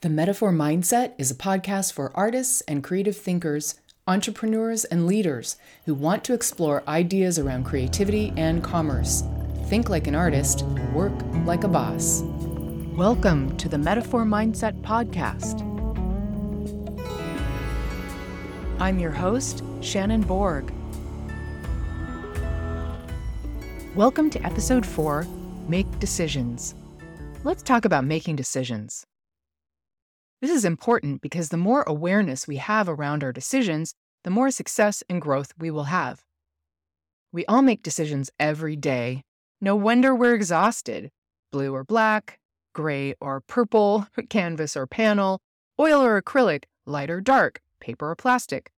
The Metaphor Mindset is a podcast for artists and creative thinkers, entrepreneurs, and leaders who want to explore ideas around creativity and commerce. Think like an artist, work like a boss. Welcome to the Metaphor Mindset Podcast. I'm your host, Shannon Borg. Welcome to episode four Make Decisions. Let's talk about making decisions. This is important because the more awareness we have around our decisions, the more success and growth we will have. We all make decisions every day. No wonder we're exhausted. Blue or black, gray or purple, canvas or panel, oil or acrylic, light or dark, paper or plastic.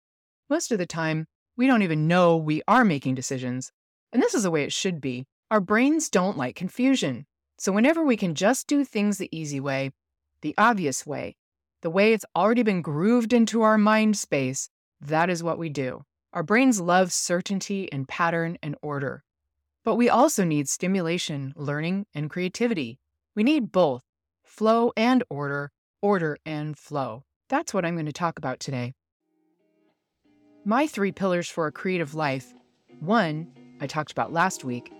Most of the time, we don't even know we are making decisions. And this is the way it should be. Our brains don't like confusion. So whenever we can just do things the easy way, the obvious way, the way it's already been grooved into our mind space, that is what we do. Our brains love certainty and pattern and order. But we also need stimulation, learning, and creativity. We need both flow and order, order and flow. That's what I'm going to talk about today. My three pillars for a creative life one, I talked about last week,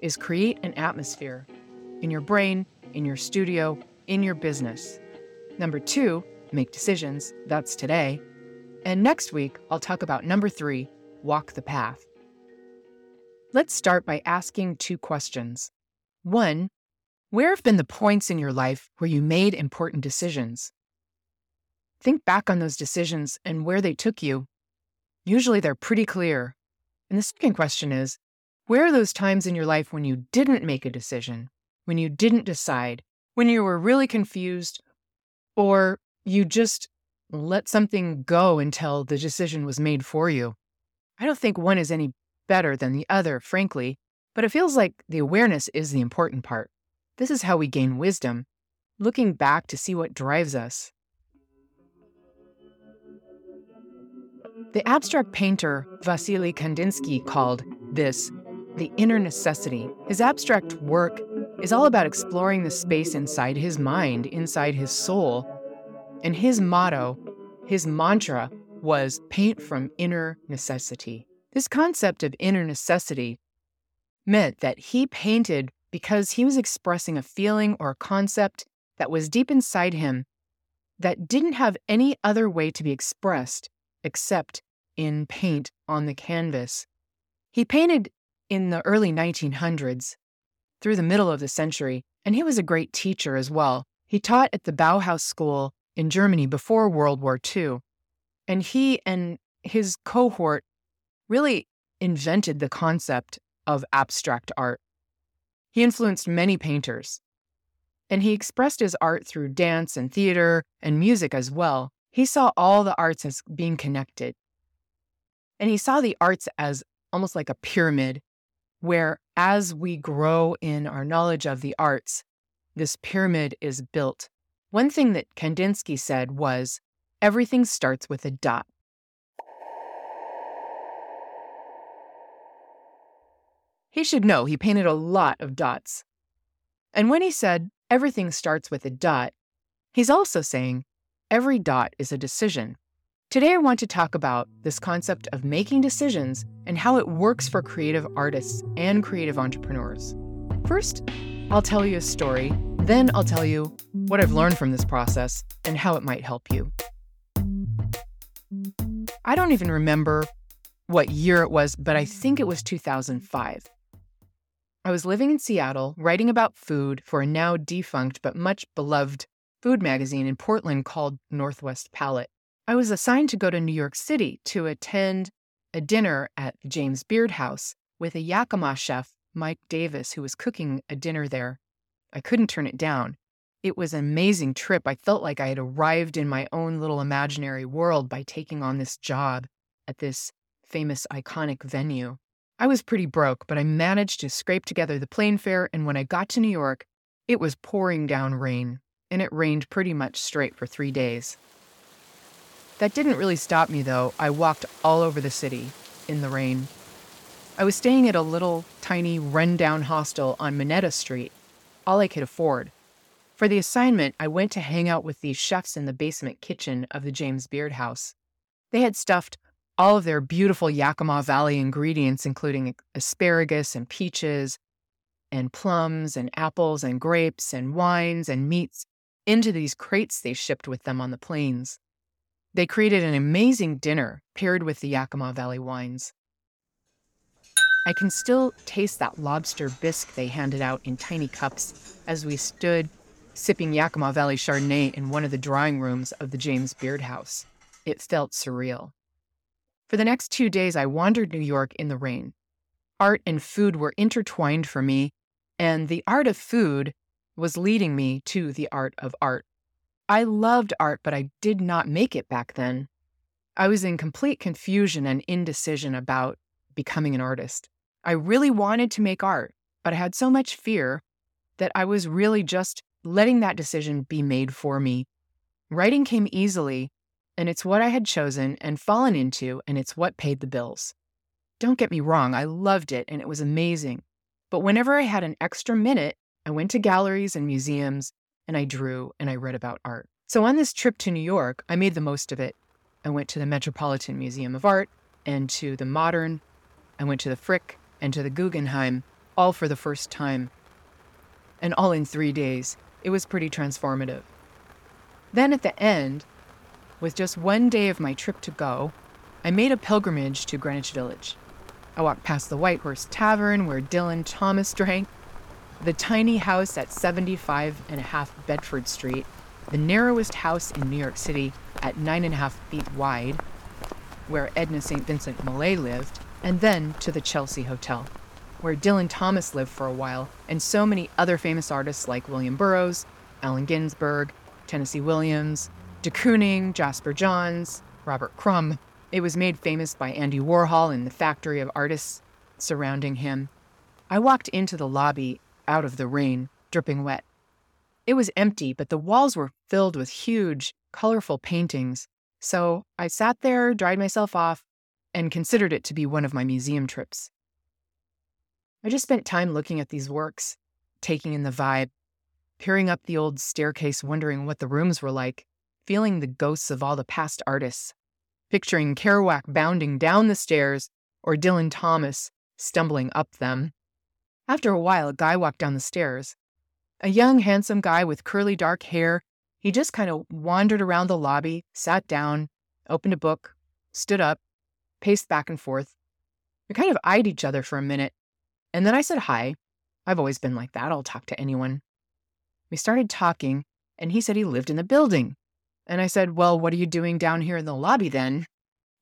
is create an atmosphere in your brain, in your studio, in your business. Number two, make decisions. That's today. And next week, I'll talk about number three, walk the path. Let's start by asking two questions. One, where have been the points in your life where you made important decisions? Think back on those decisions and where they took you. Usually they're pretty clear. And the second question is, where are those times in your life when you didn't make a decision, when you didn't decide, when you were really confused, or you just let something go until the decision was made for you. I don't think one is any better than the other, frankly, but it feels like the awareness is the important part. This is how we gain wisdom, looking back to see what drives us. The abstract painter Vasily Kandinsky called this the inner necessity. His abstract work is all about exploring the space inside his mind, inside his soul, and his motto, his mantra, was paint from inner necessity. This concept of inner necessity meant that he painted because he was expressing a feeling or a concept that was deep inside him that didn't have any other way to be expressed except in paint on the canvas. He painted in the early 1900s, through the middle of the century, and he was a great teacher as well. He taught at the Bauhaus School in Germany before World War II. And he and his cohort really invented the concept of abstract art. He influenced many painters. And he expressed his art through dance and theater and music as well. He saw all the arts as being connected. And he saw the arts as almost like a pyramid, where as we grow in our knowledge of the arts, this pyramid is built one thing that Kandinsky said was everything starts with a dot. He should know he painted a lot of dots. And when he said everything starts with a dot, he's also saying every dot is a decision. Today, I want to talk about this concept of making decisions and how it works for creative artists and creative entrepreneurs. First, I'll tell you a story then I'll tell you what I've learned from this process and how it might help you. I don't even remember what year it was, but I think it was 2005. I was living in Seattle, writing about food for a now defunct but much beloved food magazine in Portland called Northwest Palate. I was assigned to go to New York City to attend a dinner at James Beard House with a Yakima chef, Mike Davis, who was cooking a dinner there. I couldn't turn it down. It was an amazing trip. I felt like I had arrived in my own little imaginary world by taking on this job at this famous iconic venue. I was pretty broke, but I managed to scrape together the plane fare, and when I got to New York, it was pouring down rain, and it rained pretty much straight for three days. That didn't really stop me, though. I walked all over the city in the rain. I was staying at a little tiny rundown hostel on Minetta Street, all I could afford. For the assignment, I went to hang out with these chefs in the basement kitchen of the James Beard House. They had stuffed all of their beautiful Yakima Valley ingredients, including asparagus and peaches and plums and apples and grapes and wines and meats, into these crates they shipped with them on the planes. They created an amazing dinner paired with the Yakima Valley wines. I can still taste that lobster bisque they handed out in tiny cups as we stood sipping Yakima Valley Chardonnay in one of the drawing rooms of the James Beard House. It felt surreal. For the next two days, I wandered New York in the rain. Art and food were intertwined for me, and the art of food was leading me to the art of art. I loved art, but I did not make it back then. I was in complete confusion and indecision about becoming an artist. I really wanted to make art, but I had so much fear that I was really just letting that decision be made for me. Writing came easily, and it's what I had chosen and fallen into, and it's what paid the bills. Don't get me wrong, I loved it and it was amazing. But whenever I had an extra minute, I went to galleries and museums and I drew and I read about art. So on this trip to New York, I made the most of it. I went to the Metropolitan Museum of Art and to the Modern. I went to the Frick and to the Guggenheim, all for the first time. And all in three days. It was pretty transformative. Then at the end, with just one day of my trip to go, I made a pilgrimage to Greenwich Village. I walked past the White Horse Tavern where Dylan Thomas drank, the tiny house at 75 and a half Bedford Street, the narrowest house in New York City at nine and a half feet wide, where Edna St. Vincent Millay lived, and then to the Chelsea Hotel, where Dylan Thomas lived for a while, and so many other famous artists like William Burroughs, Allen Ginsberg, Tennessee Williams, de Kooning, Jasper Johns, Robert Crumb. It was made famous by Andy Warhol in the factory of artists surrounding him. I walked into the lobby out of the rain, dripping wet. It was empty, but the walls were filled with huge, colorful paintings. So I sat there, dried myself off, and considered it to be one of my museum trips. I just spent time looking at these works, taking in the vibe, peering up the old staircase, wondering what the rooms were like, feeling the ghosts of all the past artists, picturing Kerouac bounding down the stairs or Dylan Thomas stumbling up them. After a while, a guy walked down the stairs. A young, handsome guy with curly dark hair. He just kind of wandered around the lobby, sat down, opened a book, stood up, paced back and forth. We kind of eyed each other for a minute, and then I said hi. I've always been like that. I'll talk to anyone. We started talking, and he said he lived in the building. And I said, Well, what are you doing down here in the lobby then?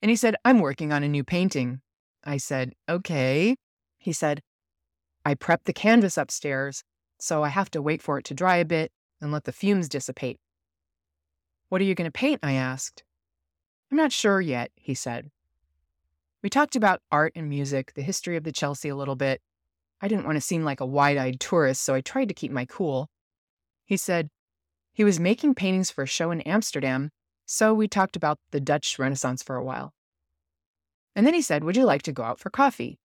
And he said, I'm working on a new painting. I said, Okay. He said, I prepped the canvas upstairs, so I have to wait for it to dry a bit and let the fumes dissipate. What are you going to paint? I asked. I'm not sure yet, he said. We talked about art and music, the history of the Chelsea a little bit. I didn't want to seem like a wide eyed tourist, so I tried to keep my cool. He said, he was making paintings for a show in Amsterdam, so we talked about the Dutch Renaissance for a while. And then he said, Would you like to go out for coffee?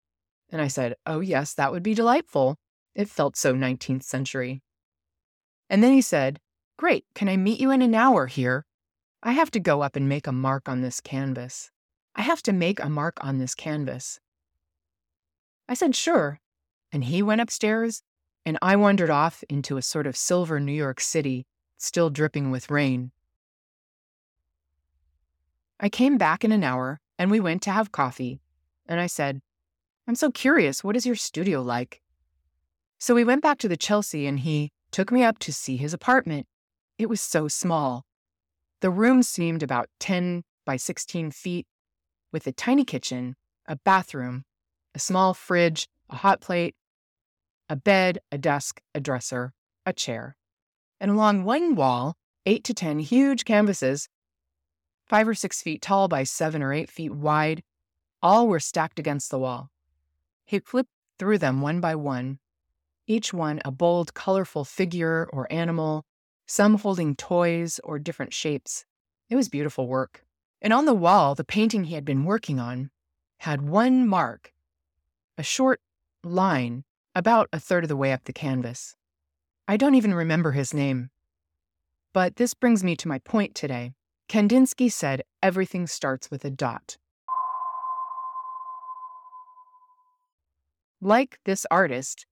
And I said, Oh, yes, that would be delightful. It felt so 19th century. And then he said, Great, can I meet you in an hour here? I have to go up and make a mark on this canvas. I have to make a mark on this canvas. I said, Sure. And he went upstairs, and I wandered off into a sort of silver New York City still dripping with rain. I came back in an hour and we went to have coffee. And I said, I'm so curious, what is your studio like? So we went back to the Chelsea and he took me up to see his apartment. It was so small. The room seemed about 10 by 16 feet, with a tiny kitchen, a bathroom, a small fridge, a hot plate, a bed, a desk, a dresser, a chair and along one wall, eight to 10 huge canvases, five or six feet tall by seven or eight feet wide, all were stacked against the wall. He flipped through them one by one, each one a bold, colorful figure or animal, some holding toys or different shapes. It was beautiful work. And on the wall, the painting he had been working on had one mark, a short line about a third of the way up the canvas. I don't even remember his name. But this brings me to my point today. Kandinsky said everything starts with a dot. Like this artist,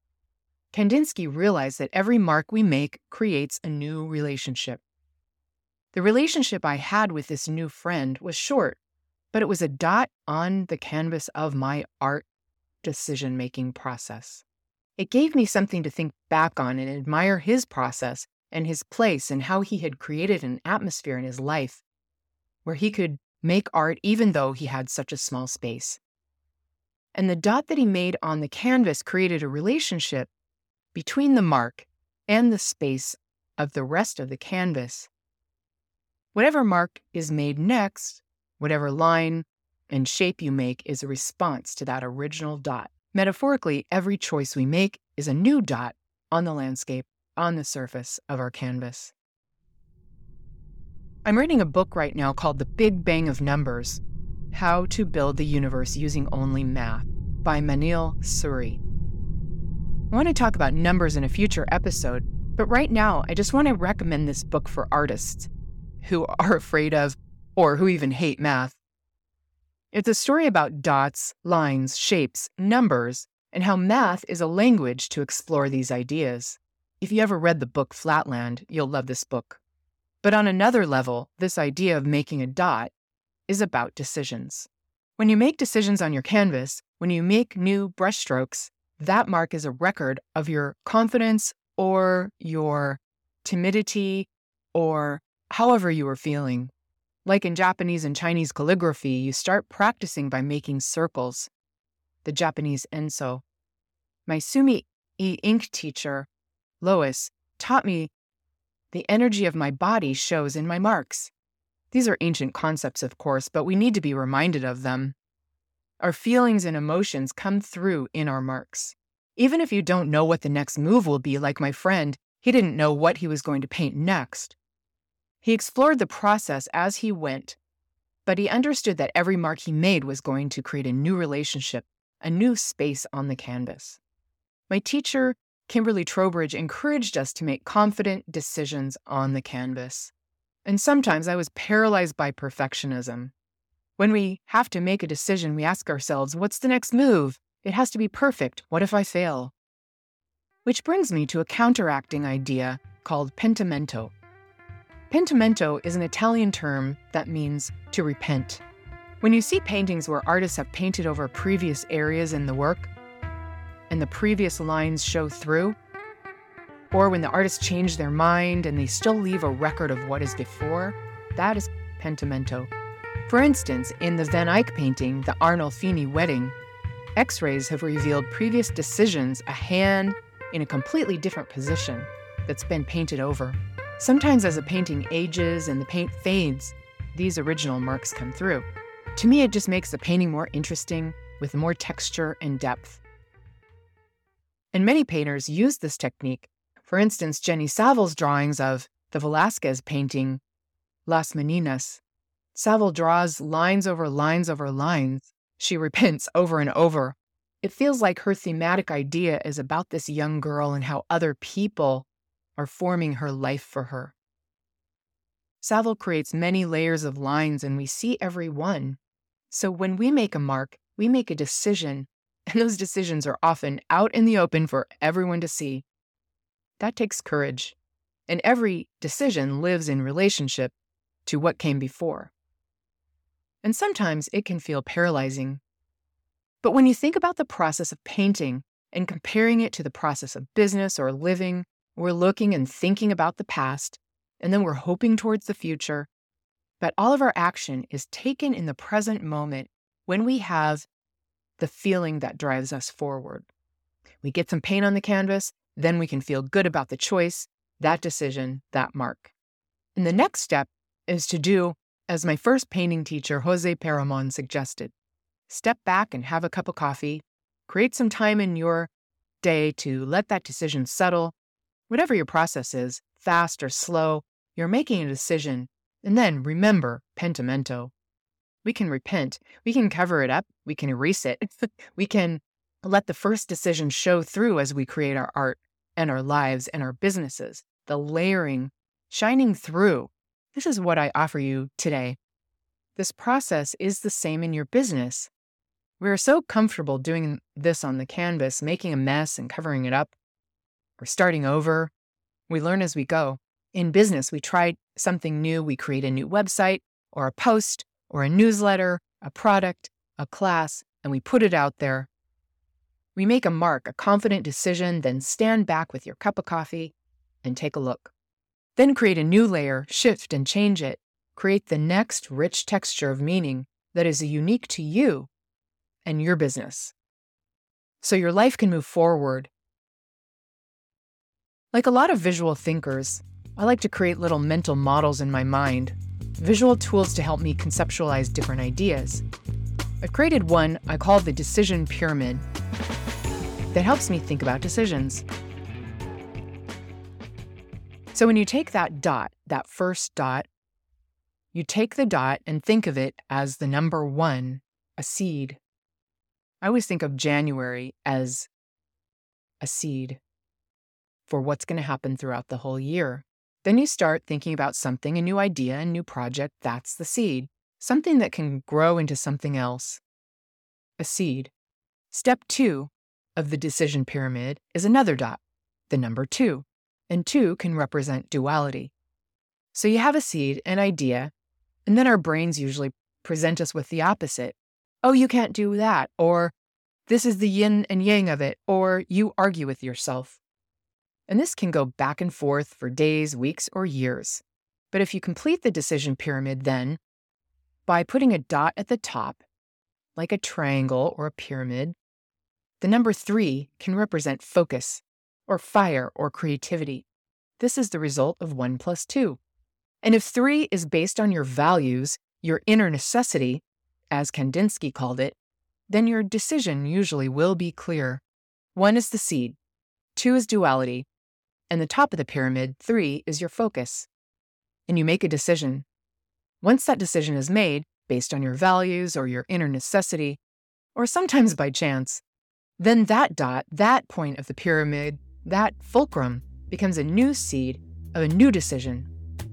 Kandinsky realized that every mark we make creates a new relationship. The relationship I had with this new friend was short, but it was a dot on the canvas of my art decision making process. It gave me something to think back on and admire his process and his place and how he had created an atmosphere in his life where he could make art even though he had such a small space. And the dot that he made on the canvas created a relationship between the mark and the space of the rest of the canvas. Whatever mark is made next, whatever line and shape you make is a response to that original dot. Metaphorically, every choice we make is a new dot on the landscape, on the surface of our canvas. I'm reading a book right now called The Big Bang of Numbers how to Build the Universe Using Only Math by Manil Suri. I want to talk about numbers in a future episode, but right now I just want to recommend this book for artists who are afraid of or who even hate math. It's a story about dots, lines, shapes, numbers, and how math is a language to explore these ideas. If you ever read the book Flatland, you'll love this book. But on another level, this idea of making a dot is about decisions. When you make decisions on your canvas, when you make new brushstrokes, that mark is a record of your confidence or your timidity or however you are feeling. Like in Japanese and Chinese calligraphy, you start practicing by making circles, the Japanese enso. My Sumi E ink teacher, Lois, taught me the energy of my body shows in my marks. These are ancient concepts, of course, but we need to be reminded of them. Our feelings and emotions come through in our marks. Even if you don't know what the next move will be, like my friend, he didn't know what he was going to paint next. He explored the process as he went, but he understood that every mark he made was going to create a new relationship, a new space on the canvas. My teacher, Kimberly Trowbridge, encouraged us to make confident decisions on the canvas. And sometimes I was paralyzed by perfectionism. When we have to make a decision, we ask ourselves, what's the next move? It has to be perfect. What if I fail? Which brings me to a counteracting idea called pentimento. Pentimento is an Italian term that means to repent. When you see paintings where artists have painted over previous areas in the work and the previous lines show through, or when the artists change their mind and they still leave a record of what is before, that is pentimento. For instance, in the Van Eyck painting, The Arnolfini Wedding, X rays have revealed previous decisions, a hand in a completely different position that's been painted over. Sometimes, as a painting ages and the paint fades, these original marks come through. To me, it just makes the painting more interesting with more texture and depth. And many painters use this technique for instance, Jenny Saville's drawings of the Velázquez painting, Las Meninas. Saville draws lines over lines over lines. She repents over and over. It feels like her thematic idea is about this young girl and how other people are forming her life for her. Saville creates many layers of lines, and we see every one. So when we make a mark, we make a decision, and those decisions are often out in the open for everyone to see. That takes courage. And every decision lives in relationship to what came before. And sometimes it can feel paralyzing. But when you think about the process of painting and comparing it to the process of business or living, we're looking and thinking about the past, and then we're hoping towards the future. But all of our action is taken in the present moment when we have the feeling that drives us forward. We get some paint on the canvas, then we can feel good about the choice, that decision, that mark. And the next step is to do as my first painting teacher, Jose Peramon, suggested step back and have a cup of coffee, create some time in your day to let that decision settle. Whatever your process is, fast or slow, you're making a decision. And then remember pentimento. We can repent. We can cover it up. We can erase it. we can let the first decision show through as we create our art and our lives and our businesses, the layering shining through. This is what I offer you today. This process is the same in your business. We are so comfortable doing this on the canvas, making a mess and covering it up, or starting over. We learn as we go. In business, we try something new, we create a new website, or a post, or a newsletter, a product, a class, and we put it out there. We make a mark, a confident decision, then stand back with your cup of coffee and take a look. Then create a new layer, shift and change it. Create the next rich texture of meaning that is unique to you and your business. So your life can move forward. Like a lot of visual thinkers, I like to create little mental models in my mind, visual tools to help me conceptualize different ideas. I've created one I call the decision pyramid that helps me think about decisions. So when you take that dot, that first dot, you take the dot and think of it as the number one, a seed. I always think of January as a seed for what's going to happen throughout the whole year. Then you start thinking about something, a new idea, a new project. That's the seed, something that can grow into something else. A seed. Step two of the decision pyramid is another dot, the number two, and two can represent duality. So you have a seed, an idea, and then our brains usually present us with the opposite. Oh, you can't do that, or this is the yin and yang of it, or you argue with yourself. And this can go back and forth for days, weeks, or years. But if you complete the decision pyramid, then by putting a dot at the top, like a triangle or a pyramid, the number three can represent focus, or fire, or creativity. This is the result of one plus two. And if three is based on your values, your inner necessity, as Kandinsky called it, then your decision usually will be clear. One is the seed, two is duality, and the top of the pyramid, three, is your focus. And you make a decision. Once that decision is made, based on your values or your inner necessity, or sometimes by chance, then that dot, that point of the pyramid, that fulcrum, becomes a new seed of a new decision.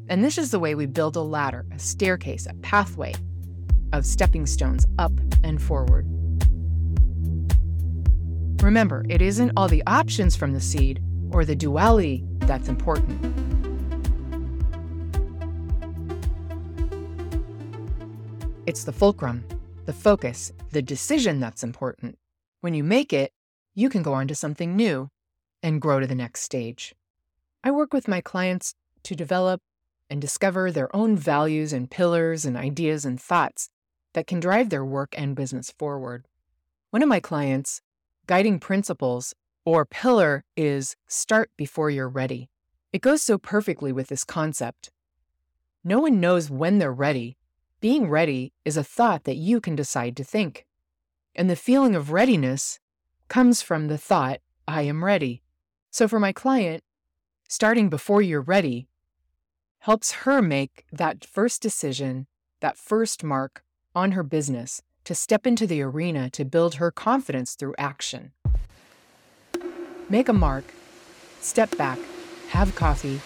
And this is the way we build a ladder, a staircase, a pathway of stepping stones up and forward. Remember, it isn't all the options from the seed, or the duality that's important. It's the fulcrum, the focus, the decision that's important. When you make it, you can go on to something new and grow to the next stage. I work with my clients to develop and discover their own values and pillars and ideas and thoughts that can drive their work and business forward. One of my clients, guiding principles or pillar is start before you're ready. It goes so perfectly with this concept. No one knows when they're ready. Being ready is a thought that you can decide to think. And the feeling of readiness comes from the thought, I am ready. So for my client, starting before you're ready helps her make that first decision, that first mark on her business to step into the arena to build her confidence through action. Make a mark, step back, have coffee,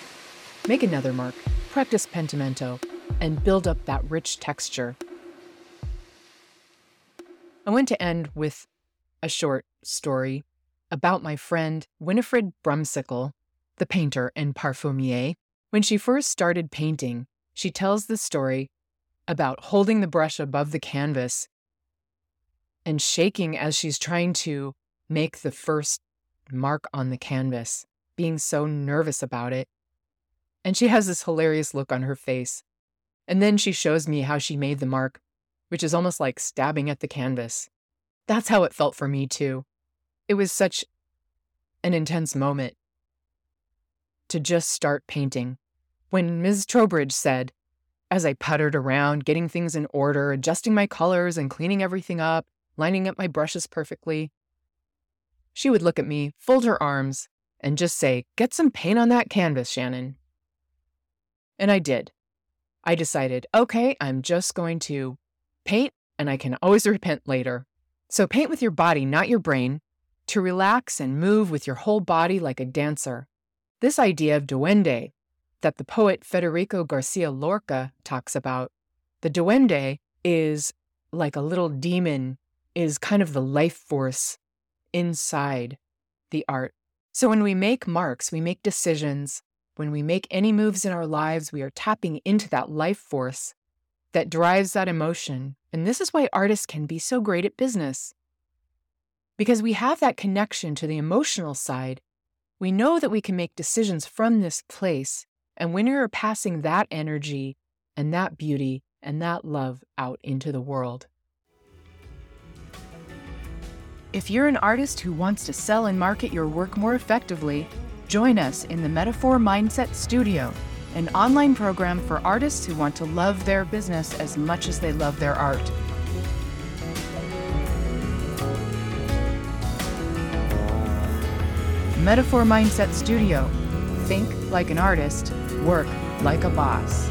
make another mark, practice pentimento, and build up that rich texture. I want to end with a short story about my friend Winifred Brumsicle, the painter and parfumier. When she first started painting, she tells the story about holding the brush above the canvas and shaking as she's trying to make the first mark on the canvas, being so nervous about it. And she has this hilarious look on her face. And then she shows me how she made the mark, which is almost like stabbing at the canvas. That's how it felt for me, too. It was such an intense moment to just start painting. When Ms. Trowbridge said, as I puttered around, getting things in order, adjusting my colors and cleaning everything up, lining up my brushes perfectly, she would look at me, fold her arms, and just say, Get some paint on that canvas, Shannon. And I did. I decided, okay, I'm just going to paint and I can always repent later. So paint with your body, not your brain, to relax and move with your whole body like a dancer. This idea of duende, that the poet Federico Garcia Lorca talks about, the duende is like a little demon, is kind of the life force inside the art. So when we make marks, we make decisions, when we make any moves in our lives, we are tapping into that life force that drives that emotion. And this is why artists can be so great at business. Because we have that connection to the emotional side, we know that we can make decisions from this place. And when you're passing that energy and that beauty and that love out into the world. If you're an artist who wants to sell and market your work more effectively, join us in the Metaphor Mindset Studio, an online program for artists who want to love their business as much as they love their art. Metaphor Mindset Studio. Think like an artist, work like a boss.